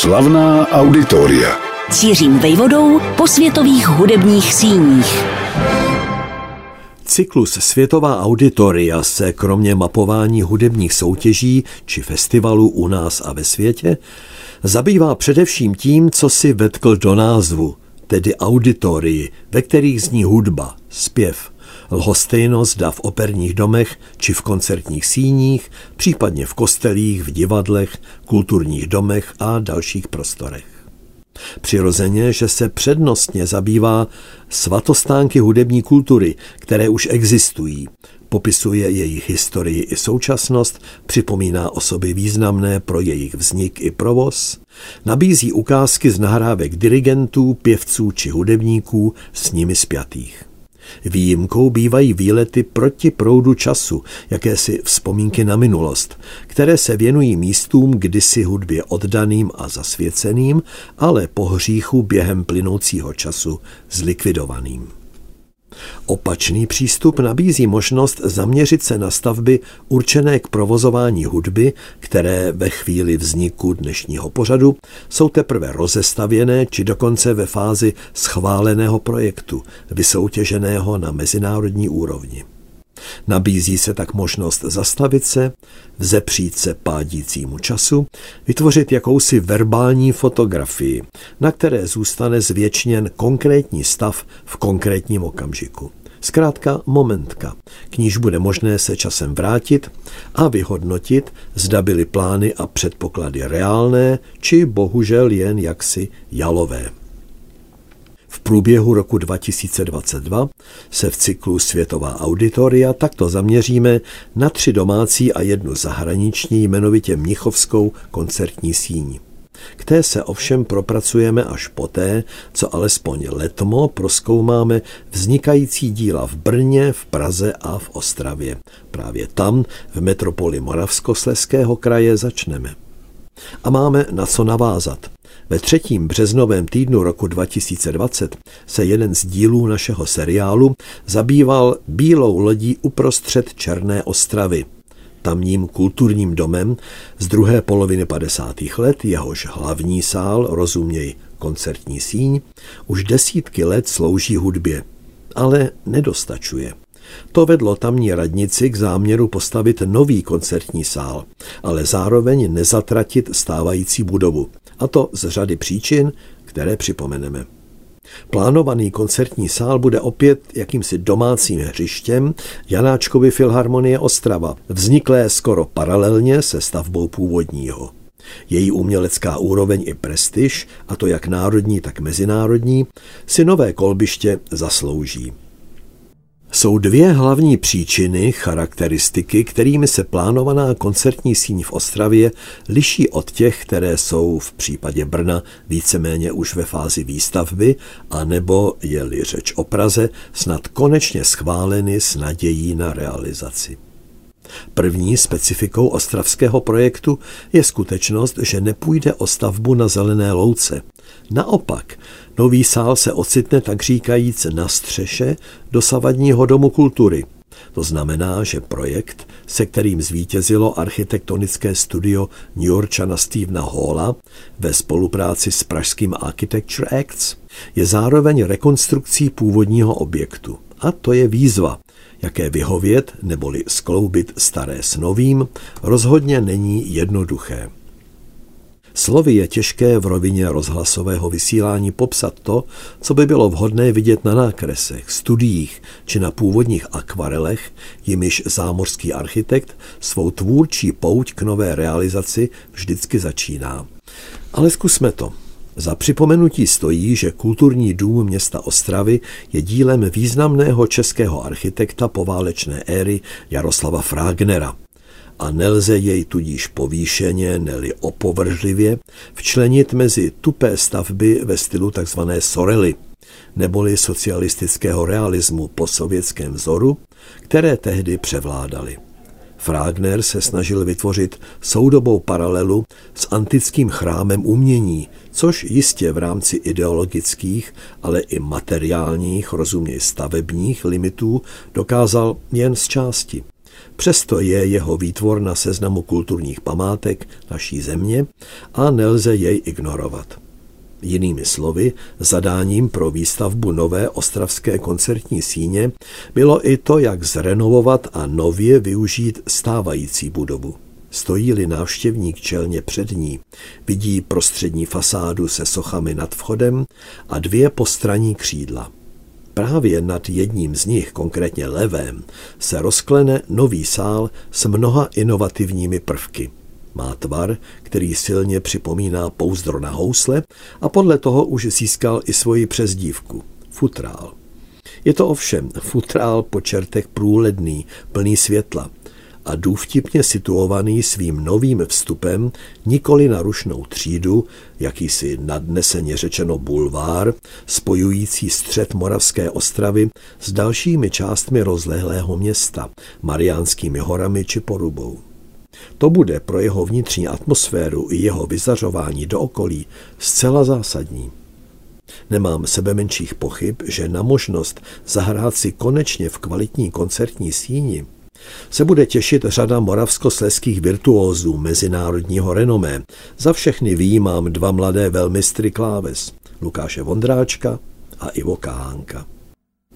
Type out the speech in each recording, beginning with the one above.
Slavná auditoria. Cířím vejvodou po světových hudebních síních. Cyklus Světová auditoria se kromě mapování hudebních soutěží či festivalů u nás a ve světě zabývá především tím, co si vetkl do názvu, tedy auditorii, ve kterých zní hudba, zpěv, lhostejnost zda v operních domech či v koncertních síních, případně v kostelích, v divadlech, kulturních domech a dalších prostorech. Přirozeně, že se přednostně zabývá svatostánky hudební kultury, které už existují, popisuje jejich historii i současnost, připomíná osoby významné pro jejich vznik i provoz, nabízí ukázky z nahrávek dirigentů, pěvců či hudebníků s nimi spjatých. Výjimkou bývají výlety proti proudu času, jakési vzpomínky na minulost, které se věnují místům kdysi hudbě oddaným a zasvěceným, ale po hříchu během plynoucího času zlikvidovaným. Opačný přístup nabízí možnost zaměřit se na stavby určené k provozování hudby, které ve chvíli vzniku dnešního pořadu jsou teprve rozestavěné či dokonce ve fázi schváleného projektu, vysoutěženého na mezinárodní úrovni. Nabízí se tak možnost zastavit se, vzepřít se pádícímu času, vytvořit jakousi verbální fotografii, na které zůstane zvětšněn konkrétní stav v konkrétním okamžiku. Zkrátka momentka, k níž bude možné se časem vrátit a vyhodnotit, zda byly plány a předpoklady reálné, či bohužel jen jaksi jalové. V průběhu roku 2022 se v cyklu Světová auditoria takto zaměříme na tři domácí a jednu zahraniční, jmenovitě Mnichovskou koncertní síň. K té se ovšem propracujeme až poté, co alespoň letmo proskoumáme vznikající díla v Brně, v Praze a v Ostravě. Právě tam, v metropoli Moravskosleského kraje, začneme. A máme na co navázat. Ve třetím březnovém týdnu roku 2020 se jeden z dílů našeho seriálu zabýval bílou lodí uprostřed Černé ostravy, tamním kulturním domem z druhé poloviny 50. let, jehož hlavní sál, rozuměj koncertní síň, už desítky let slouží hudbě, ale nedostačuje. To vedlo tamní radnici k záměru postavit nový koncertní sál, ale zároveň nezatratit stávající budovu. A to z řady příčin, které připomeneme. Plánovaný koncertní sál bude opět jakýmsi domácím hřištěm Janáčkovy filharmonie Ostrava, vzniklé skoro paralelně se stavbou původního. Její umělecká úroveň i prestiž, a to jak národní, tak mezinárodní, si nové kolbiště zaslouží. Jsou dvě hlavní příčiny, charakteristiky, kterými se plánovaná koncertní síň v Ostravě liší od těch, které jsou v případě Brna víceméně už ve fázi výstavby, anebo je-li řeč o Praze, snad konečně schváleny s nadějí na realizaci. První specifikou ostravského projektu je skutečnost, že nepůjde o stavbu na zelené louce. Naopak, nový sál se ocitne tak říkajíc na střeše dosavadního domu kultury. To znamená, že projekt, se kterým zvítězilo architektonické studio New Yorkčana Stevena Halla ve spolupráci s pražským Architecture Acts, je zároveň rekonstrukcí původního objektu. A to je výzva, jaké vyhovět neboli skloubit staré s novým, rozhodně není jednoduché. Slovy je těžké v rovině rozhlasového vysílání popsat to, co by bylo vhodné vidět na nákresech, studiích či na původních akvarelech, jimiž zámořský architekt svou tvůrčí pouť k nové realizaci vždycky začíná. Ale zkusme to. Za připomenutí stojí, že kulturní dům města Ostravy je dílem významného českého architekta poválečné éry Jaroslava Fragnera a nelze jej tudíž povýšeně, neli opovržlivě, včlenit mezi tupé stavby ve stylu tzv. sorely, neboli socialistického realismu po sovětském vzoru, které tehdy převládaly. Fragner se snažil vytvořit soudobou paralelu s antickým chrámem umění, což jistě v rámci ideologických, ale i materiálních, rozuměj stavebních limitů dokázal jen z části. Přesto je jeho výtvor na seznamu kulturních památek naší země a nelze jej ignorovat. Jinými slovy, zadáním pro výstavbu nové ostravské koncertní síně bylo i to, jak zrenovovat a nově využít stávající budovu. Stojí-li návštěvník čelně před ní, vidí prostřední fasádu se sochami nad vchodem a dvě postraní křídla. Právě nad jedním z nich, konkrétně levém, se rozklene nový sál s mnoha inovativními prvky. Má tvar, který silně připomíná pouzdro na housle a podle toho už získal i svoji přezdívku – futrál. Je to ovšem futrál po čertech průledný, plný světla a důvtipně situovaný svým novým vstupem nikoli na rušnou třídu, jakýsi nadneseně řečeno bulvár, spojující střed Moravské ostravy s dalšími částmi rozlehlého města, Mariánskými horami či Porubou. To bude pro jeho vnitřní atmosféru i jeho vyzařování do okolí zcela zásadní. Nemám sebe menších pochyb, že na možnost zahrát si konečně v kvalitní koncertní síni se bude těšit řada moravskosleských virtuózů mezinárodního renomé. Za všechny výjímám dva mladé velmistry kláves, Lukáše Vondráčka a Ivo Kahánka.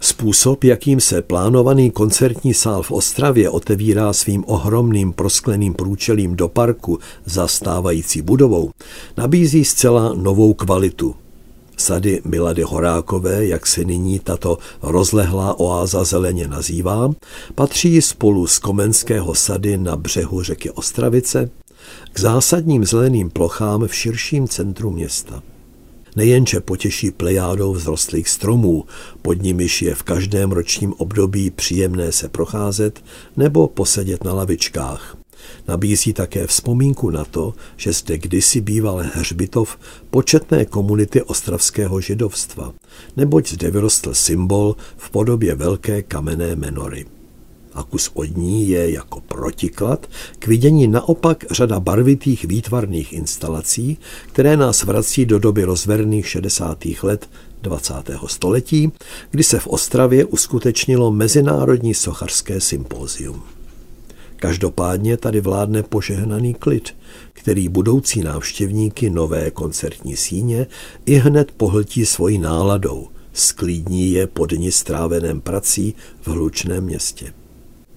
Způsob, jakým se plánovaný koncertní sál v Ostravě otevírá svým ohromným proskleným průčelím do parku za stávající budovou, nabízí zcela novou kvalitu. Sady Milady Horákové, jak se nyní tato rozlehlá oáza zeleně nazývá, patří spolu z Komenského sady na břehu řeky Ostravice k zásadním zeleným plochám v širším centru města nejenže potěší plejádou vzrostlých stromů, pod nimiž je v každém ročním období příjemné se procházet nebo posedět na lavičkách. Nabízí také vzpomínku na to, že zde kdysi býval hřbitov početné komunity ostravského židovstva, neboť zde vyrostl symbol v podobě velké kamenné menory a kus od ní je jako protiklad k vidění naopak řada barvitých výtvarných instalací, které nás vrací do doby rozverných 60. let 20. století, kdy se v Ostravě uskutečnilo Mezinárodní sochařské sympózium. Každopádně tady vládne požehnaný klid, který budoucí návštěvníky nové koncertní síně i hned pohltí svojí náladou, sklídní je po dni stráveném prací v hlučném městě.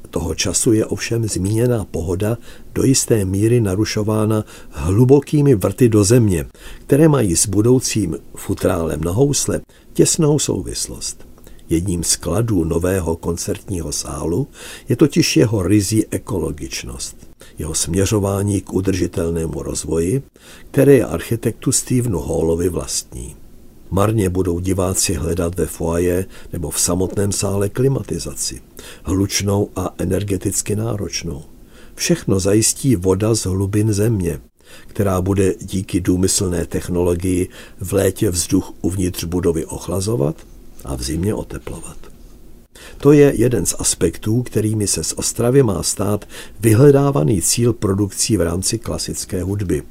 Toho času je ovšem zmíněná pohoda do jisté míry narušována hlubokými vrty do země, které mají s budoucím futrálem na housle těsnou souvislost. Jedním z kladů nového koncertního sálu je totiž jeho rizí ekologičnost, jeho směřování k udržitelnému rozvoji, které je architektu Stevenu Hallovi vlastní. Marně budou diváci hledat ve foaje nebo v samotném sále klimatizaci, hlučnou a energeticky náročnou. Všechno zajistí voda z hlubin země, která bude díky důmyslné technologii v létě vzduch uvnitř budovy ochlazovat a v zimě oteplovat. To je jeden z aspektů, kterými se z Ostravy má stát vyhledávaný cíl produkcí v rámci klasické hudby.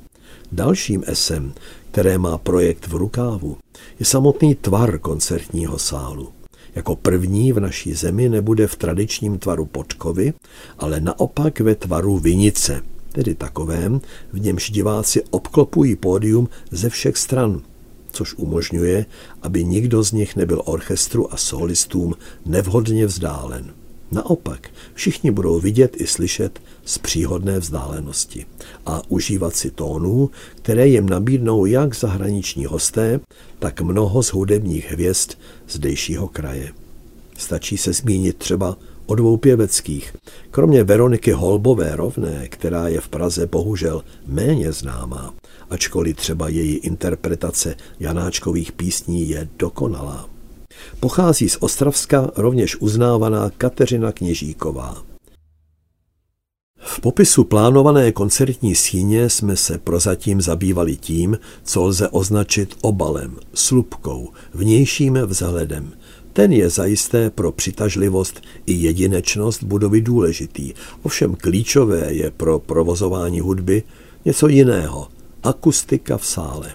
Dalším esem, které má projekt v rukávu, je samotný tvar koncertního sálu. Jako první v naší zemi nebude v tradičním tvaru podkovy, ale naopak ve tvaru vinice, tedy takovém, v němž diváci obklopují pódium ze všech stran, což umožňuje, aby nikdo z nich nebyl orchestru a solistům nevhodně vzdálen. Naopak, všichni budou vidět i slyšet z příhodné vzdálenosti a užívat si tónů, které jim nabídnou jak zahraniční hosté, tak mnoho z hudebních hvězd zdejšího kraje. Stačí se zmínit třeba o dvou pěveckých. Kromě Veroniky Holbové rovné, která je v Praze bohužel méně známá, ačkoliv třeba její interpretace Janáčkových písní je dokonalá. Pochází z Ostravska rovněž uznávaná Kateřina Kněžíková. V popisu plánované koncertní síně jsme se prozatím zabývali tím, co lze označit obalem, slupkou, vnějším vzhledem. Ten je zajisté pro přitažlivost i jedinečnost budovy důležitý, ovšem klíčové je pro provozování hudby něco jiného – akustika v sále.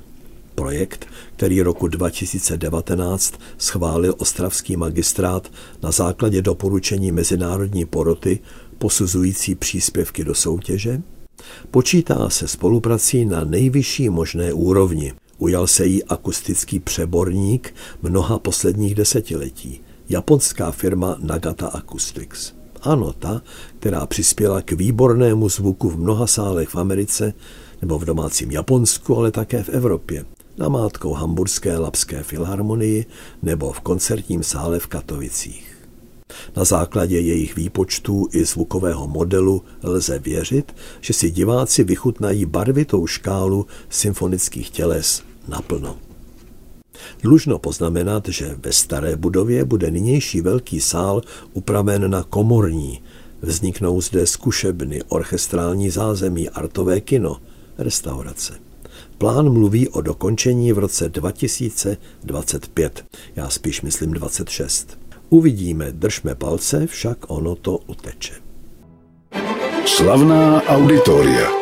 Projekt, který roku 2019 schválil ostravský magistrát na základě doporučení Mezinárodní poroty, posuzující příspěvky do soutěže, počítá se spoluprací na nejvyšší možné úrovni. Ujal se jí akustický přeborník mnoha posledních desetiletí, japonská firma Nagata Acoustics. Ano, ta, která přispěla k výbornému zvuku v mnoha sálech v Americe nebo v domácím Japonsku, ale také v Evropě. Namátkou Hamburské Lapské filharmonii nebo v koncertním sále v Katovicích. Na základě jejich výpočtů i zvukového modelu lze věřit, že si diváci vychutnají barvitou škálu symfonických těles naplno. Dlužno poznamenat, že ve staré budově bude nynější velký sál upraven na komorní. Vzniknou zde zkušebny, orchestrální zázemí, artové kino, restaurace. Plán mluví o dokončení v roce 2025. Já spíš myslím 26. Uvidíme, držme palce, však ono to uteče. Slavná auditoria.